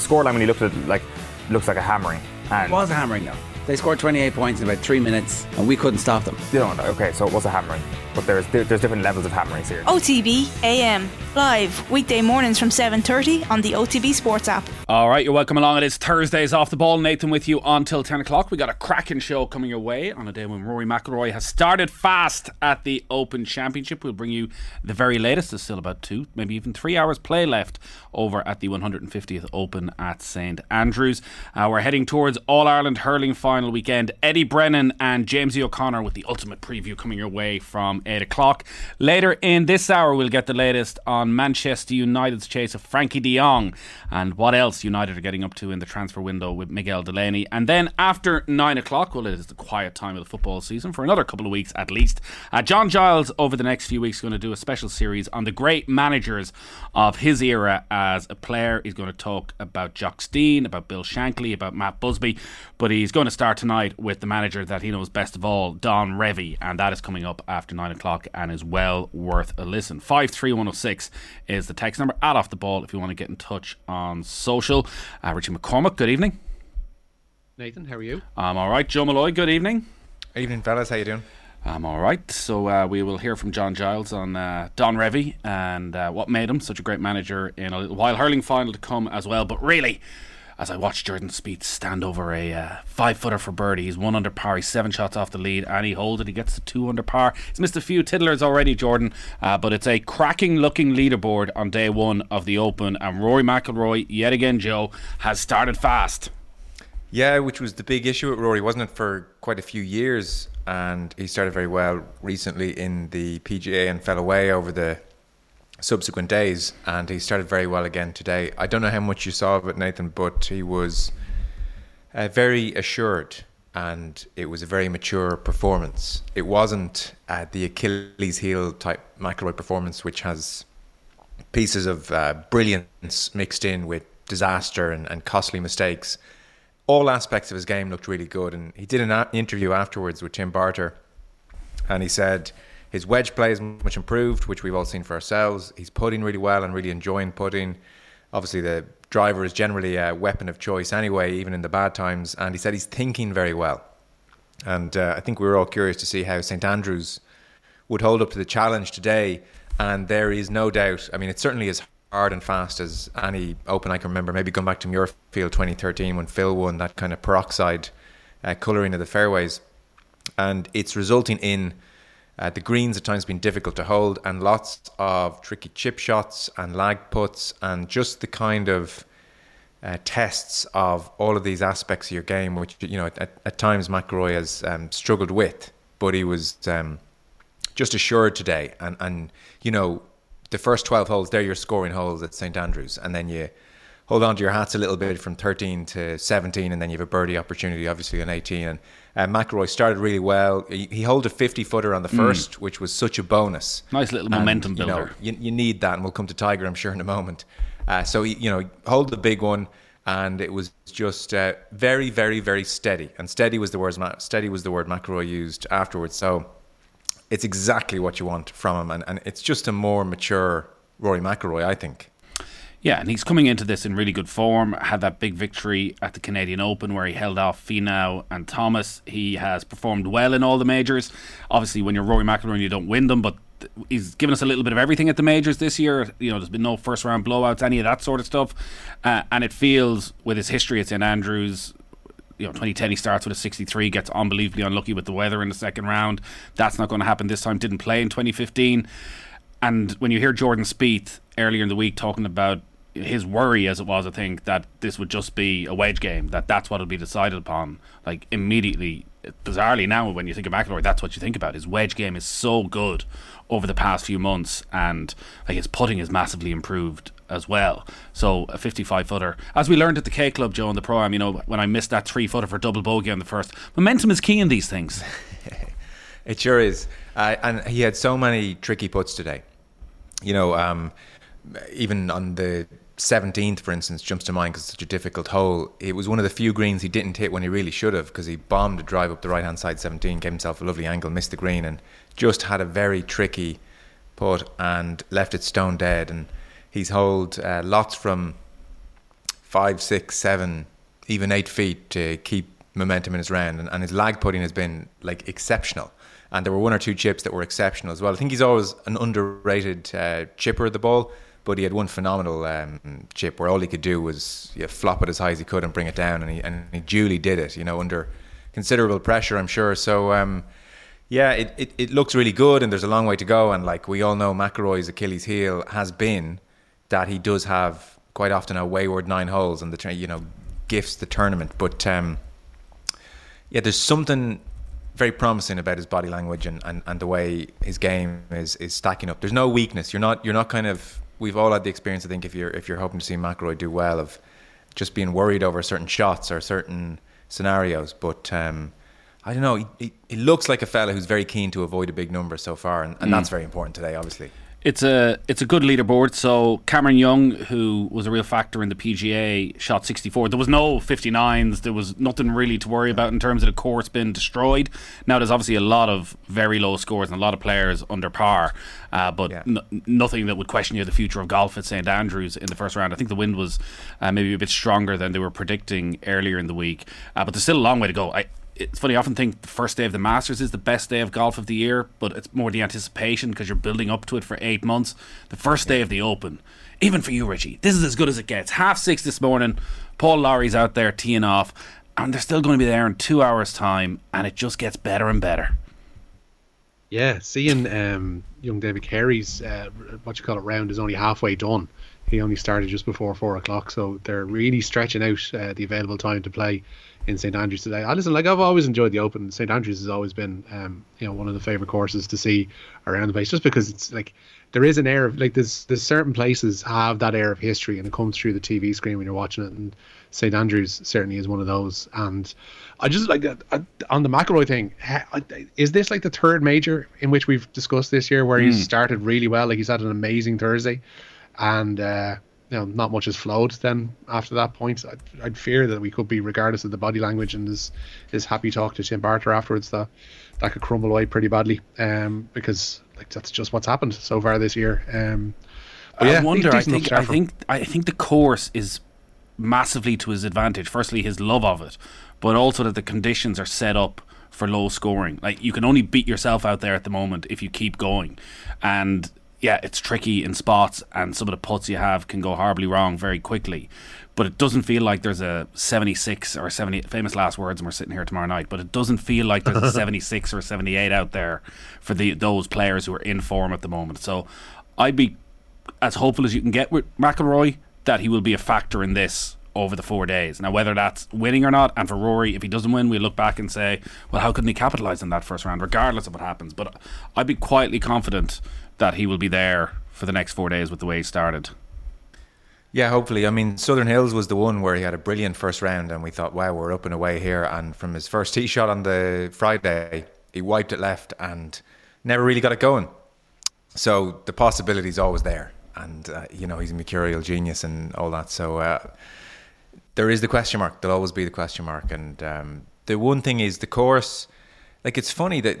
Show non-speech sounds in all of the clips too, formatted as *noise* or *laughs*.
the scoreline when you looked at it, like looks like a hammering. And it was a hammering though. They scored 28 points in about three minutes, and we couldn't stop them. You know, okay, so it was a hammering, but there's there's different levels of hammerings here. OTB AM live weekday mornings from 7:30 on the OTB Sports app. All right, you're welcome along. It is Thursdays off the ball. Nathan with you until 10 o'clock. We got a cracking show coming your way on a day when Rory McIlroy has started fast at the Open Championship. We'll bring you the very latest. There's still about two, maybe even three hours play left over at the 150th Open at St Andrews. Uh, we're heading towards All Ireland hurling final weekend. Eddie Brennan and Jamesie O'Connor with the ultimate preview coming your way from 8 o'clock. Later in this hour, we'll get the latest on Manchester United's chase of Frenkie de Jong and what else United are getting up to in the transfer window with Miguel Delaney. And then after nine o'clock, well, it is the quiet time of the football season for another couple of weeks at least. Uh, John Giles, over the next few weeks, is going to do a special series on the great managers of his era as a player. He's going to talk about Jock Stein, about Bill Shankly, about Matt Busby. But he's going to start tonight with the manager that he knows best of all, Don Revie. And that is coming up after nine o'clock and is well worth a listen. 53106 is the text number. Add off the ball if you want to get in touch on social. Uh, Richie McCormack, good evening. Nathan, how are you? I'm all right. Joe Molloy, good evening. Evening, fellas. How you doing? I'm all right. So uh, we will hear from John Giles on uh, Don Revie and uh, what made him such a great manager in a little while. Hurling final to come as well. But really, as I watched Jordan Spieth stand over a uh, five footer for birdie. He's one under par. He's seven shots off the lead, and he holds it. He gets to two under par. He's missed a few tiddlers already, Jordan, uh, but it's a cracking looking leaderboard on day one of the Open. And Rory McIlroy, yet again, Joe, has started fast. Yeah, which was the big issue with Rory, wasn't it, for quite a few years? And he started very well recently in the PGA and fell away over the subsequent days, and he started very well again today. I don't know how much you saw of it, Nathan, but he was uh, very assured, and it was a very mature performance. It wasn't uh, the Achilles heel type McIlroy performance, which has pieces of uh, brilliance mixed in with disaster and, and costly mistakes. All aspects of his game looked really good, and he did an interview afterwards with Tim Barter, and he said his wedge play is much improved, which we've all seen for ourselves. He's putting really well and really enjoying putting. Obviously, the driver is generally a weapon of choice anyway, even in the bad times. And he said he's thinking very well. And uh, I think we were all curious to see how St Andrews would hold up to the challenge today. And there is no doubt, I mean, it certainly is hard and fast as any Open I can remember. Maybe going back to Muirfield 2013 when Phil won that kind of peroxide uh, colouring of the fairways. And it's resulting in uh, the greens at times been difficult to hold, and lots of tricky chip shots and lag puts, and just the kind of uh, tests of all of these aspects of your game, which you know at, at times McIlroy has um, struggled with, but he was um, just assured today, and and you know the first twelve holes, they're your scoring holes at St Andrews, and then you hold on to your hats a little bit from 13 to 17, and then you have a birdie opportunity, obviously, on 18. And uh, McIlroy started really well. He, he held a 50 footer on the mm. first, mm. which was such a bonus. Nice little and, momentum builder. You, know, you, you, need that, and we'll come to Tiger, I'm sure, in a moment. Uh, so, you know, hold the big one, and it was just uh, very, very, very steady. And steady was the word steady was the word McIlroy used afterwards. So it's exactly what you want from him, and, and it's just a more mature Rory McIlroy, I think. Yeah, and he's coming into this in really good form. Had that big victory at the Canadian Open where he held off Finau and Thomas. He has performed well in all the majors. Obviously, when you're Rory McIlroy, you don't win them, but he's given us a little bit of everything at the majors this year. You know, there's been no first round blowouts, any of that sort of stuff. Uh, and it feels, with his history at St Andrews, you know, 2010 he starts with a 63, gets unbelievably unlucky with the weather in the second round. That's not going to happen this time. Didn't play in 2015. And when you hear Jordan Spieth earlier in the week talking about his worry as it was, I think, that this would just be a wedge game, that that's what will be decided upon. Like immediately, bizarrely now, when you think of McIlroy, that's what you think about. His wedge game is so good over the past few months, and like his putting is massively improved as well. So a 55 footer, as we learned at the K Club, Joe, in the pro am, you know, when I missed that three footer for double bogey on the first, momentum is key in these things. *laughs* it sure is, uh, and he had so many tricky puts today. You know. Um, even on the 17th, for instance, jumps to mind because it's such a difficult hole. It was one of the few greens he didn't hit when he really should have because he bombed a drive up the right hand side 17, gave himself a lovely angle, missed the green, and just had a very tricky putt and left it stone dead. And he's holed uh, lots from five, six, seven, even eight feet to keep momentum in his round, and, and his lag putting has been like exceptional. And there were one or two chips that were exceptional as well. I think he's always an underrated uh, chipper of the ball, but he had one phenomenal um, chip where all he could do was yeah, flop it as high as he could and bring it down, and he and he duly did it. You know, under considerable pressure, I'm sure. So. Um, yeah, it, it, it looks really good, and there's a long way to go. And like we all know, McIlroy's Achilles' heel has been that he does have quite often a wayward nine holes, and the you know gifts the tournament. But um, yeah, there's something very promising about his body language and, and, and the way his game is, is stacking up. There's no weakness. You're not you're not kind of we've all had the experience I think if you're if you're hoping to see McIlroy do well of just being worried over certain shots or certain scenarios. But um, I don't know. He, he, he, looks like a fella who's very keen to avoid a big number so far, and, and mm. that's very important today, obviously. It's a it's a good leaderboard. So Cameron Young, who was a real factor in the PGA, shot 64. There was no 59s. There was nothing really to worry about in terms of the course being destroyed. Now there's obviously a lot of very low scores and a lot of players under par, uh, but yeah. n- nothing that would question you the future of golf at St Andrews in the first round. I think the wind was uh, maybe a bit stronger than they were predicting earlier in the week, uh, but there's still a long way to go. I it's funny. I often think the first day of the Masters is the best day of golf of the year, but it's more the anticipation because you're building up to it for eight months. The first day of the Open, even for you, Richie, this is as good as it gets. Half six this morning, Paul Lawrie's out there teeing off, and they're still going to be there in two hours' time, and it just gets better and better. Yeah, seeing um, young David Carey's uh, what you call it round is only halfway done. He only started just before four o'clock, so they're really stretching out uh, the available time to play in St Andrews today. I listen, like I've always enjoyed the Open. St Andrews has always been, um, you know, one of the favorite courses to see around the place, just because it's like there is an air of like there's there's certain places have that air of history, and it comes through the TV screen when you're watching it. And St Andrews certainly is one of those. And I just like uh, uh on the McIlroy thing. Is this like the third major in which we've discussed this year, where mm. he's started really well? Like he's had an amazing Thursday, and. uh you know, not much has flowed then after that point. I'd, I'd, fear that we could be, regardless of the body language and his, his happy talk to Tim Barter afterwards, that that could crumble away pretty badly. Um, because like that's just what's happened so far this year. Um, I yeah, wonder. I think. I think. I think the course is massively to his advantage. Firstly, his love of it, but also that the conditions are set up for low scoring. Like you can only beat yourself out there at the moment if you keep going, and yeah, it's tricky in spots, and some of the putts you have can go horribly wrong very quickly. But it doesn't feel like there's a 76 or 70 famous last words, and we're sitting here tomorrow night. But it doesn't feel like there's a *laughs* 76 or 78 out there for the those players who are in form at the moment. So I'd be as hopeful as you can get with McIlroy that he will be a factor in this over the four days. Now, whether that's winning or not, and for Rory, if he doesn't win, we look back and say, well, how couldn't he capitalise on that first round, regardless of what happens? But I'd be quietly confident that he will be there for the next four days with the way he started. Yeah, hopefully. I mean, Southern Hills was the one where he had a brilliant first round, and we thought, wow, we're up and away here. And from his first tee shot on the Friday, he wiped it left and never really got it going. So the possibility is always there. And, uh, you know, he's a mercurial genius and all that. So uh, there is the question mark. There'll always be the question mark. And um, the one thing is the course, like, it's funny that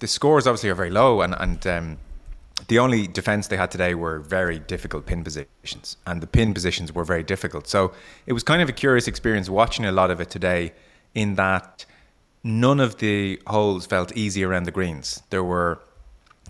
the scores obviously are very low, and, and um, the only defense they had today were very difficult pin positions, and the pin positions were very difficult. So it was kind of a curious experience watching a lot of it today, in that none of the holes felt easy around the greens. There were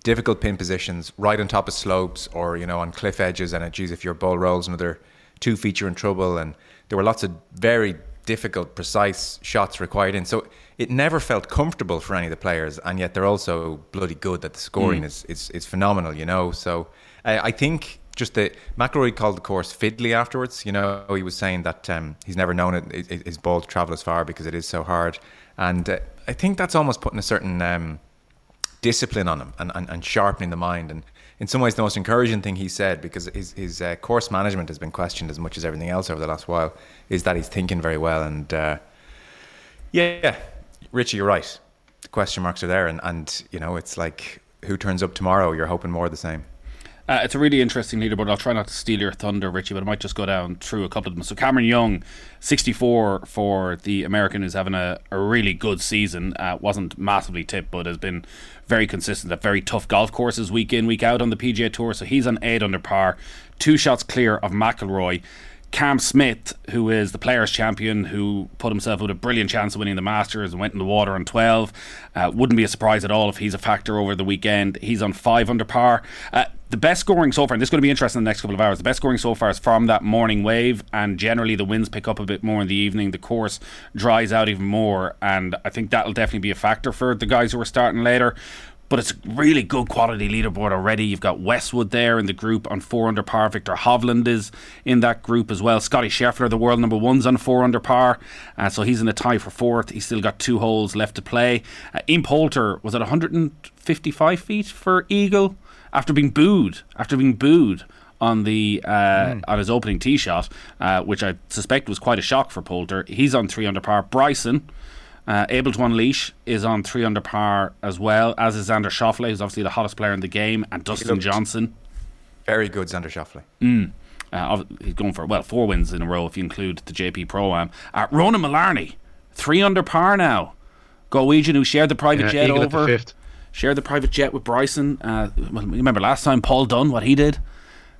difficult pin positions right on top of slopes or you know on cliff edges, and it, geez, if your ball rolls another two feet, you're in trouble. And there were lots of very difficult, precise shots required in. So it never felt comfortable for any of the players, and yet they're also bloody good. That the scoring mm. is, is is phenomenal, you know. So uh, I think just that McIlroy called the course fiddly afterwards. You know, he was saying that um, he's never known it, his ball to travel as far because it is so hard, and uh, I think that's almost putting a certain um, discipline on him and, and, and sharpening the mind and in some ways the most encouraging thing he said because his his uh, course management has been questioned as much as everything else over the last while is that he's thinking very well and uh, yeah, Richie, you're right. The question marks are there, and and you know it's like who turns up tomorrow? You're hoping more of the same. Uh, it's a really interesting leaderboard. I'll try not to steal your thunder, Richie, but I might just go down through a couple of them. So Cameron Young, 64 for the American, who's having a, a really good season. Uh, wasn't massively tipped, but has been very consistent at very tough golf courses week in, week out on the PGA Tour. So he's on eight under par, two shots clear of McIlroy. Cam Smith, who is the Players Champion, who put himself with a brilliant chance of winning the Masters and went in the water on 12. Uh, wouldn't be a surprise at all if he's a factor over the weekend. He's on 5 under par. Uh, the best scoring so far, and this is going to be interesting in the next couple of hours, the best scoring so far is from that morning wave, and generally the winds pick up a bit more in the evening. The course dries out even more, and I think that'll definitely be a factor for the guys who are starting later but it's a really good quality leaderboard already. You've got Westwood there in the group on four under par. Viktor Hovland is in that group as well. Scotty Scheffler, the world number one's on four under par, uh, so he's in a tie for fourth. He's still got two holes left to play. Uh, Ian Poulter was at 155 feet for eagle after being booed. After being booed on the uh, mm. on his opening tee shot, uh, which I suspect was quite a shock for Poulter. He's on three under par. Bryson uh, able to unleash is on three under par as well, as is Xander Schauffele, who's obviously the hottest player in the game, and Dustin Johnson. Very good, Xander Schauffele. Mm. Uh, he's going for well four wins in a row if you include the JP Pro Am. Uh, Ronan Mullarney, three under par now. Galwegian who shared the private yeah, jet over. The shared the private jet with Bryson. Uh, well, remember last time Paul Dunne what he did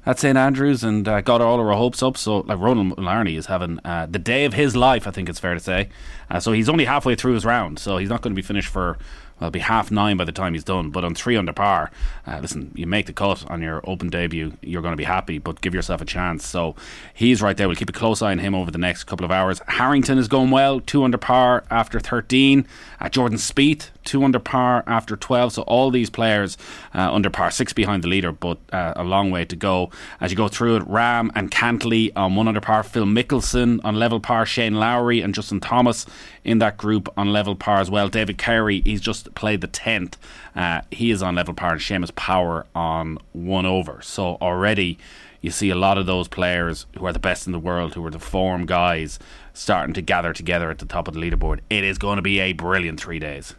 at St Andrews and uh, got all of our hopes up. So like Ronan Mullarney is having uh, the day of his life, I think it's fair to say. Uh, so he's only halfway through his round, so he's not going to be finished for well, it'll be half nine by the time he's done. But on three under par, uh, listen, you make the cut on your open debut, you're going to be happy, but give yourself a chance. So he's right there. We'll keep a close eye on him over the next couple of hours. Harrington is going well, two under par after 13. Uh, Jordan Spieth, two under par after 12. So all these players uh, under par, six behind the leader, but uh, a long way to go. As you go through it, Rahm and Cantlay on one under par, Phil Mickelson on level par, Shane Lowry and Justin Thomas in that group on level par as well. David Carey, he's just played the 10th. Uh, he is on level par, and Seamus Power on one over. So already you see a lot of those players who are the best in the world, who are the form guys, starting to gather together at the top of the leaderboard. It is going to be a brilliant three days.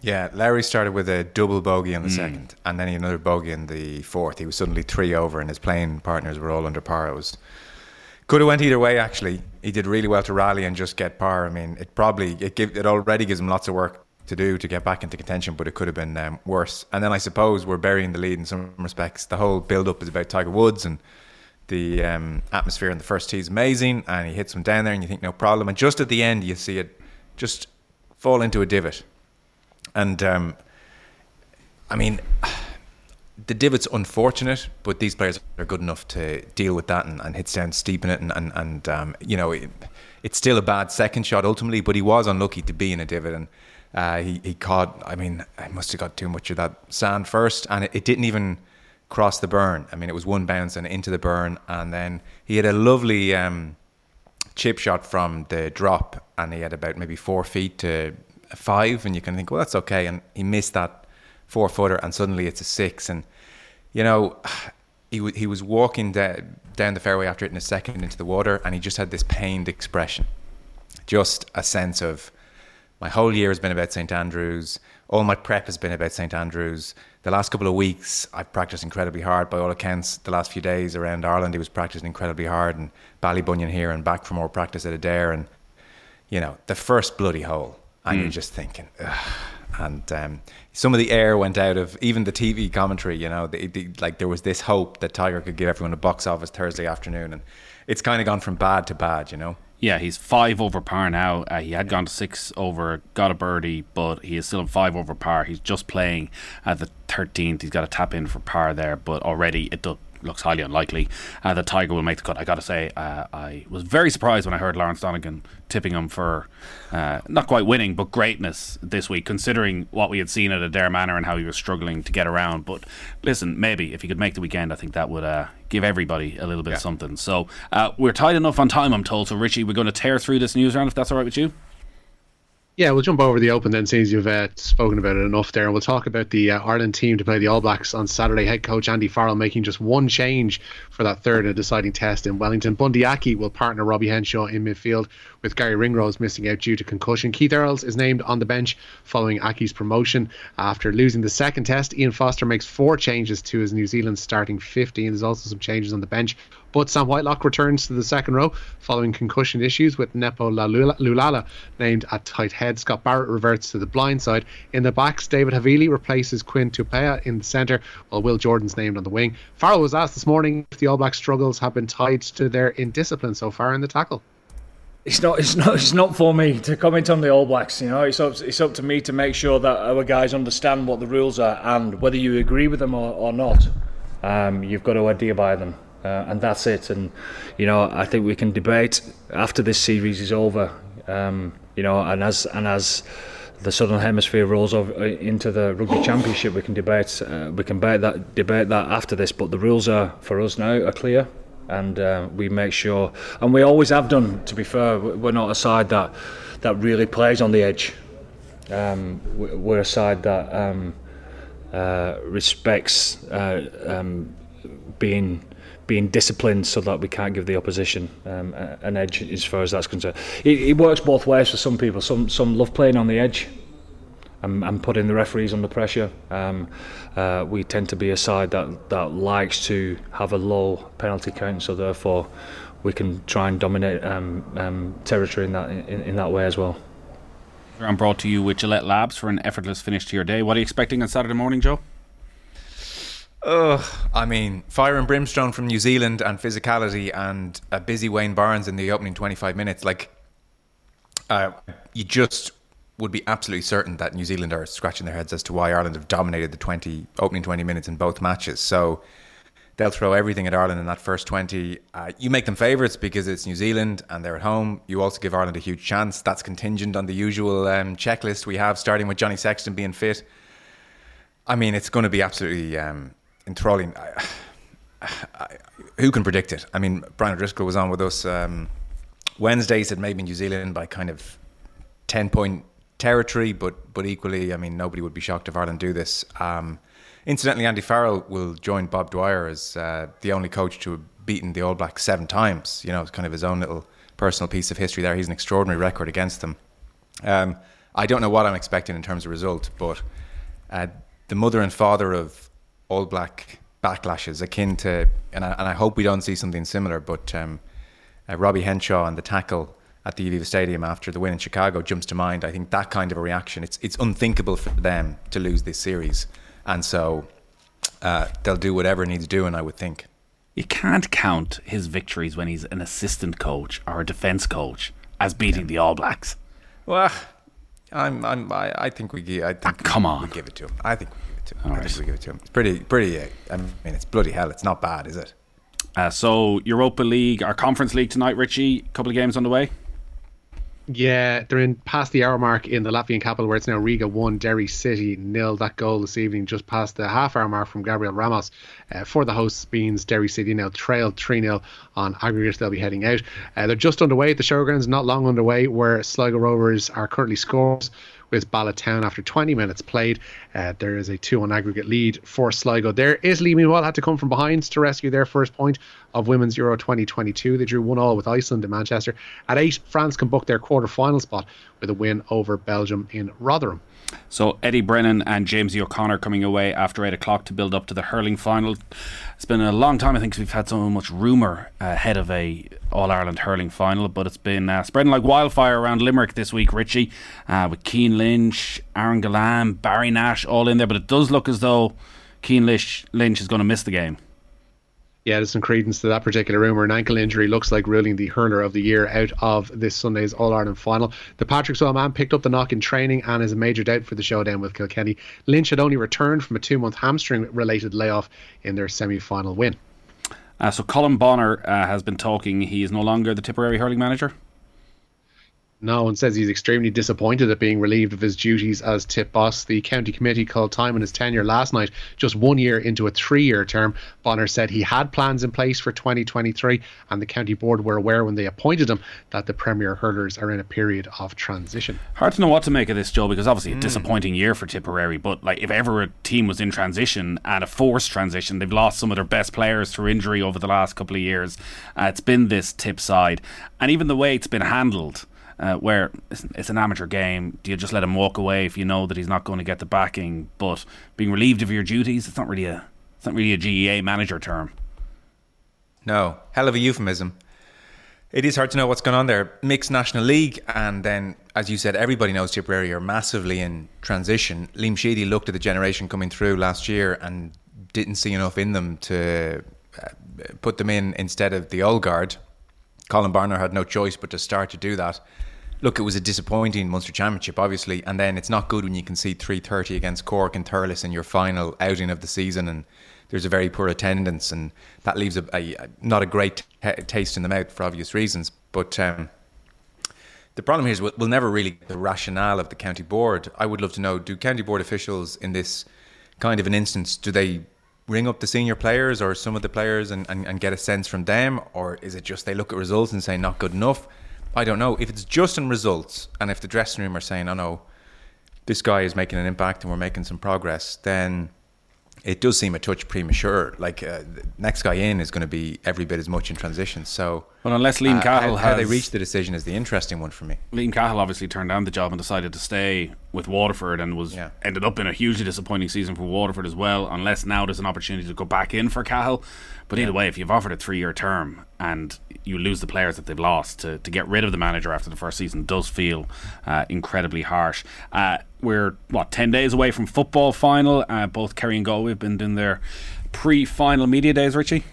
Yeah, Lowry started with a double bogey on the mm. second, and then he another bogey in the fourth. He was suddenly three over, and his playing partners were all under par. It was could have went either way. Actually, he did really well to rally and just get par. I mean, it probably it give, it already gives him lots of work to do to get back into contention, but it could have been um, worse. And then I suppose we're burying the lead in some respects. The whole build up is about Tiger Woods and the um, atmosphere in the first tee is amazing, and he hits them down there, and you think no problem. And just at the end, you see it just fall into a divot. And um, I mean *sighs* the divot's unfortunate, but these players are good enough to deal with that and, and hits down steep in it. And, and, and um, you know, it, it's still a bad second shot ultimately, but he was unlucky to be in a divot. And uh, he, he caught, I mean, I must have got too much of that sand first, and it, it didn't even cross the burn. I mean, it was one bounce and into the burn. And then he had a lovely um, chip shot from the drop, and he had about maybe four feet to five. And you can think, well, that's okay. And he missed that four footer, and suddenly it's a six. And you know, *sighs* he w- he was walking down the fairway after it in a second into the water, and he just had this pained expression, just a sense of my whole year has been about St Andrews. All my prep has been about St Andrews. The last couple of weeks, I've practiced incredibly hard. By all accounts, the last few days around Ireland, he was practicing incredibly hard, and Ballybunion here and back for more practice at Adare. And you know, the first bloody hole, and mm. you're just thinking, Ugh and um, some of the air went out of even the TV commentary. You know, the, the, like there was this hope that Tiger could give everyone a box office Thursday afternoon, and it's kind of gone from bad to bad. You know. Yeah, he's five over par now. Uh, he had gone to six over, got a birdie, but he is still in five over par. He's just playing at the 13th. He's got a tap in for par there, but already it does, looks highly unlikely uh, that Tiger will make the cut. I got to say, uh, I was very surprised when I heard Lawrence Donegan tipping him for uh, not quite winning, but greatness this week, considering what we had seen at Adare Manor and how he was struggling to get around. But listen, maybe if he could make the weekend, I think that would uh, give everybody a little bit yeah. something. So uh, we're tight enough on time, I'm told. So Richie, we're going to tear through this news round if that's all right with you. Yeah, we'll jump over the Open then, since you've uh, spoken about it enough there. And we'll talk about the uh, Ireland team to play the All Blacks on Saturday. Head coach Andy Farrell making just one change for that third and deciding test in Wellington. Bundee Aki will partner Robbie Henshaw in midfield with Garry Ringrose missing out due to concussion. Keith Earls is named on the bench following Aki's promotion. After losing the second test, Ian Foster makes four changes to his New Zealand starting 15. There's also some changes on the bench. But Sam Whitelock returns to the second row following concussion issues with Nepo Laulala named at tight head. Scott Barrett reverts to the blind side. In the backs, David Havili replaces Quinn Tupaea in the centre, while Will Jordan's named on the wing. Farrell was asked this morning if the All Black struggles have been tied to their indiscipline so far in the tackle it's not it's not it's not for me to comment on the All Blacks. You know, it's up it's up to me to make sure that our guys understand what the rules are and whether you agree with them or, or not. Um, you've got to adhere by them, uh, and that's it. And you know, I think we can debate after this series is over. Um, you know, and as and as the Southern Hemisphere rolls over uh, into the Rugby Championship, we can debate uh, we can debate that debate that after this. But the rules are for us now are clear and uh, we make sure, and we always have done. To be fair, we're not a side that that really plays on the edge. Um, we're a side that um, uh, respects uh, um, being being disciplined so that we can't give the opposition um, an edge as far as that's concerned. It, it works both ways for some people. Some some love playing on the edge and, and putting the referees under pressure. Um, uh, we tend to be a side that, that likes to have a low penalty count, so therefore we can try and dominate um, um, territory in that in, in, that way as well. I'm brought to you with Gillette Labs for an effortless finish to your day. What are you expecting on Saturday morning, Joe? Ugh, I mean, fire and brimstone from New Zealand and physicality and a busy Wayne Barnes in the opening 25 minutes. Like, uh, you just would be absolutely certain that New Zealand are scratching their heads as to why Ireland have dominated the 20 opening 20 minutes in both matches. So they'll throw everything at Ireland in that first 20. Uh, you make them favourites because it's New Zealand and they're at home. You also give Ireland a huge chance. That's contingent on the usual um, checklist we have, starting with Johnny Sexton being fit. I mean, it's going to be absolutely um, enthralling. I, I, who can predict it? I mean, Brian O'Driscoll was on with us um, Wednesday. He said maybe New Zealand by kind of 10 point territory, but but equally, I mean, nobody would be shocked if Ireland do this. Um, incidentally, Andy Farrell will join Bob Dwyer as uh, the only coach to have beaten the All Blacks seven times. You know, it's kind of his own little personal piece of history there. He's an extraordinary record against them. Um, I don't know what I'm expecting in terms of result, but uh, the mother and father of All Black backlashes akin to, and I, and I hope we don't see something similar, but um, uh, Robbie Henshaw and the tackle at the Aviva Stadium after the win in Chicago jumps to mind. I think that kind of a reaction, it's it's unthinkable for them to lose this series, and so uh, they'll do whatever needs doing. I would think. You can't count his victories when he's an assistant coach or a defence coach as beating yeah. the All Blacks. Well, I'm, I'm I, I think we I think ah, come on, we give it to him. I think it to him. All I right. think we give it to him. It's pretty pretty. Uh, I mean, it's bloody hell. It's not bad, is it? Uh, so Europa League, our Conference League tonight, Richie. A couple of games on the way. Yeah, they're in past the hour mark in the Latvian capital where it's now Riga 1, Derry City nil. That goal this evening just past the half hour mark from Gabriel Ramos uh, for the hosts means Derry City now trailed 3 0 on aggregate. They'll be heading out. Uh, they're just underway at the showgrounds, not long underway, where Sligo Rovers are currently scores with Bala Town after 20 minutes played. Uh, there is a 2 1 aggregate lead for Sligo there. Italy, meanwhile, had to come from behind to rescue their first point of Women's Euro 2022. They drew 1 all with Iceland in Manchester. At 8, France can book their quarter final spot with a win over Belgium in Rotherham. So Eddie Brennan and James E. O'Connor coming away after eight o'clock to build up to the hurling final. It's been a long time. I think we've had so much rumour ahead of a All Ireland hurling final, but it's been uh, spreading like wildfire around Limerick this week. Richie, uh, with Cian Lynch, Aaron Gillane, Barry Nash, all in there. But it does look as though Cian Lynch, Lynch is going to miss the game yeah, there's some credence to that particular rumour. An ankle injury looks like ruling the hurler of the year out of this Sunday's All Ireland final. The Patrickswell man picked up the knock in training and is a major doubt for the showdown with Kilkenny. Lynch had only returned from a two month hamstring related layoff in their semi final win. Uh, so Colm Bonnar uh, has been talking. He is no longer the Tipperary hurling manager. No, and says he's extremely disappointed at being relieved of his duties as tip boss. The county committee called time on his tenure last night, just one year into a three year term. Bonnar said he had plans in place for 2023, and the county board were aware when they appointed him that the Premier hurlers are in a period of transition. Hard to know what to make of this, Joe, because obviously mm. a hmm. disappointing year for Tipperary. But like, if ever a team was in transition and a forced transition, they've lost some of their best players through injury over the last couple of years. Uh, it's been this tip side, and even the way it's been handled uh, where it's, it's, an amateur game. Do you just let him walk away if you know that he's not going to get the backing? But being relieved of your duties, it's not really a it's not really a GAA manager term. No, hell of a euphemism. It is hard to know what's going on there. Mixed National League, and then, as you said, everybody knows Tipperary are massively in transition. Liam Sheedy looked at the generation coming through last year and didn't see enough in them to uh, put them in instead of the old guard. Colm Bonnar had no choice but to start to do that. Look, it was a disappointing Munster Championship, obviously, and then it's not good when you can see 330 against Cork and Thurles in your final outing of the season and there's a very poor attendance, and that leaves a, a not a great t- taste in the mouth for obvious reasons. But um, the problem here is we'll, we'll never really get the rationale of the county board. I would love to know: Do county board officials in this kind of an instance do they ring up the senior players or some of the players and, and, and get a sense from them, or is it just they look at results and say not good enough? I don't know. If it's just in results, and if the dressing room are saying, "Oh no, this guy is making an impact and we're making some progress," then it does seem a touch premature. Like uh, next guy in is going to be every bit as much in transition. So, well, unless Liam uh, Cahill how, how they reached the decision is the interesting one for me. Liam Cahill obviously turned down the job and decided to stay with Waterford and was Yeah. ended up in a hugely disappointing season for Waterford as well. Unless now there's an opportunity to go back in for Cahill, but either way, if you've offered a three-year term and you lose the players that they've lost, to, to get rid of the manager after the first season does feel uh, incredibly harsh. We're what ten days away from football final. Uh, both Kerry and Galway have been doing their pre-final media days. Richie.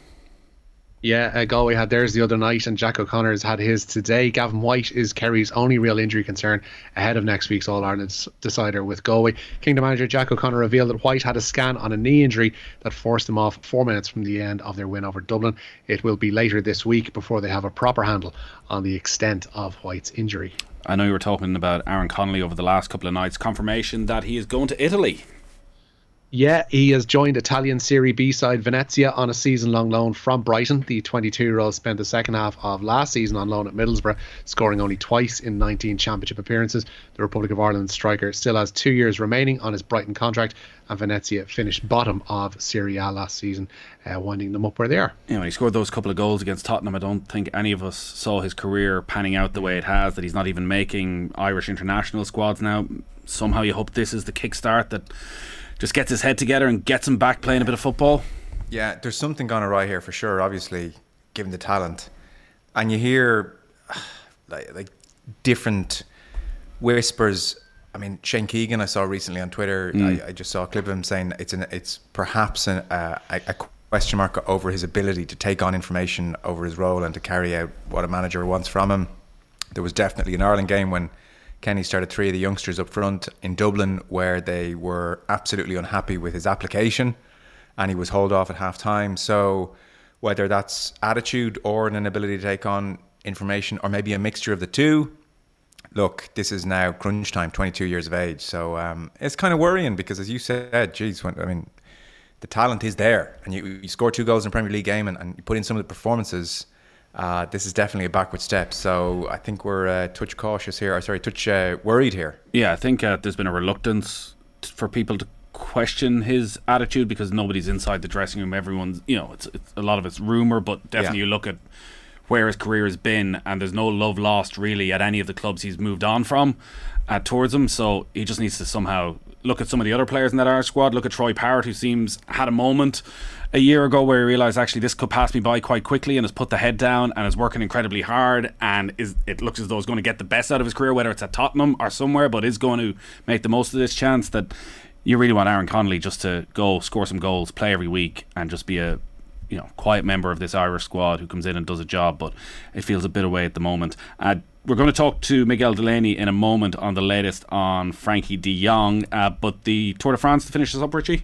Yeah, uh, Galway had theirs the other night, and Jack O'Connor's had his today. Gavin White is Kerry's only real injury concern ahead of next week's All Ireland decider with Galway. Kingdom manager Jack O'Connor revealed that White had a scan on a knee injury that forced him off four minutes from the end of their win over Dublin. It will be later this week before they have a proper handle on the extent of White's injury. I know you were talking about Aaron Connolly over the last couple of nights. Confirmation that he is going to Italy. Yeah, he has joined Italian Serie B side Venezia on a season long loan from Brighton. The 22 year old spent the second half of last season on loan at Middlesbrough, scoring only twice in 19 championship appearances. The Republic of Ireland striker still has two years remaining on his Brighton contract, and Venezia finished bottom of Serie A last season, uh, winding them up where they are. you know, he scored those couple of goals against Tottenham. I don't think any of us saw his career panning out the way it has. That he's not even making Irish international squads now. Somehow, you hope this is the kickstart that just gets his head together and gets him back playing a bit of football. Yeah, there's something gone awry here for sure. Obviously, given the talent, and you hear *sighs* like, like different whispers. I mean, Shane Keegan, I saw recently on Twitter. I, I just saw a clip of him saying it's an it's perhaps an, uh, a, a question mark over his ability to take on information over his role and to carry out what a manager wants from him. There was definitely an Ireland game when Kenny started three of the youngsters up front in Dublin, where they were absolutely unhappy with his application, and he was hauled off at half time. So, whether that's attitude or an inability to take on information, or maybe a mixture of the two, look, this is now crunch time, 22 years of age. So, um, it's kind of worrying because, as you said, geez, when, I mean, the talent is there, and you, you score two goals in a Premier League game, and, and you put in some of the performances. Uh, this is definitely a backward step. So I think we're uh, touch cautious here. Or sorry, touch uh, worried here. Yeah, I think uh, there's been a reluctance t- for people to question his attitude because nobody's inside the dressing room. Everyone's, you know, it's, it's a lot of it's rumor, but definitely Yeah. you look at where his career has been, and there's no love lost really at any of the clubs he's moved on from uh, towards him. So he just needs to somehow look at some of the other players in that Irish squad. Look at Troy Parrott, who seems had a moment a year ago where he realised actually this could pass me by quite quickly, and has put the head down and is working incredibly hard, and is it looks as though he's going to get the best out of his career, whether it's at Tottenham or somewhere, but is going to make the most of this chance that. You really want Aaron Connolly just to go score some goals, play every week, and just be a you know quiet member of this Irish squad who comes in and does a job, but it feels a bit away at the moment. Uh, we're going to talk to Miguel Delaney in a moment on the latest on Frenkie De Jong, uh, but the Tour de France to finish us up, Richie.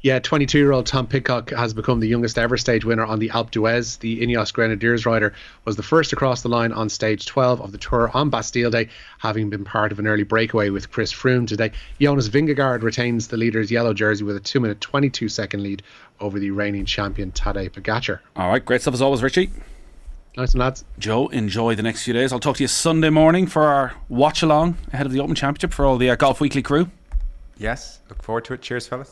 Yeah, 22 year old Tom Pidcock has become the youngest ever stage winner on the Alpe d'Huez. The Ineos Grenadiers rider was the first across the line on stage 12 of the Tour on Bastille Day, having been part of an early breakaway with Chris Froome today. Jonas Vingegaard retains the leader's yellow jersey with a 2 minute 22 second lead over the reigning champion Tadej Pogacar. All right, great stuff as always, Richie. Nice one, lads. Joe, enjoy the next few days. I'll talk to you Sunday morning for our watch along ahead of the Open Championship for all the uh, Golf Weekly crew. Yes, look forward to it. Cheers, fellas.